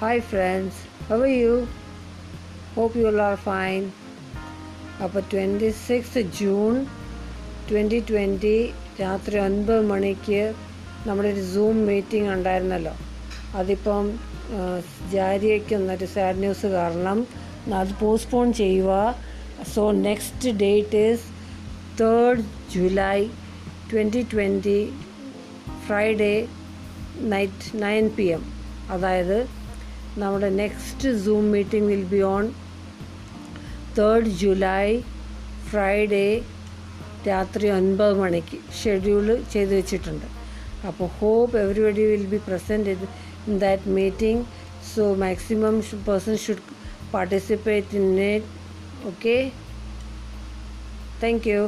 Friends, how are you? Hope you all are fine. അപ്പോൾ twenty six June twenty twenty രാത്രി ഒൻപത് മണിക്ക് നമ്മുടെ ഒരു സൂം മീറ്റിംഗ് ഉണ്ടായിരുന്നല്ലോ അതിപ്പം ജാരിയയ്ക്ക് ജാരിയയ്ക്കുന്നൊരു സാഡ് ന്യൂസ് കാരണം അത് പോസ്റ്റ്പോൺ ചെയ്യുക so next date is third July twenty twenty Friday night nine P M അതായത് നമ്മുടെ next Zoom meeting will be on third July Friday രാത്രി ഒൻപത് മണിക്ക് ഷെഡ്യൂൾ ചെയ്ത് വെച്ചിട്ടുണ്ട്. അപ്പോൾ hope everybody will be present in that meeting so maximum person should participate in it okay thank you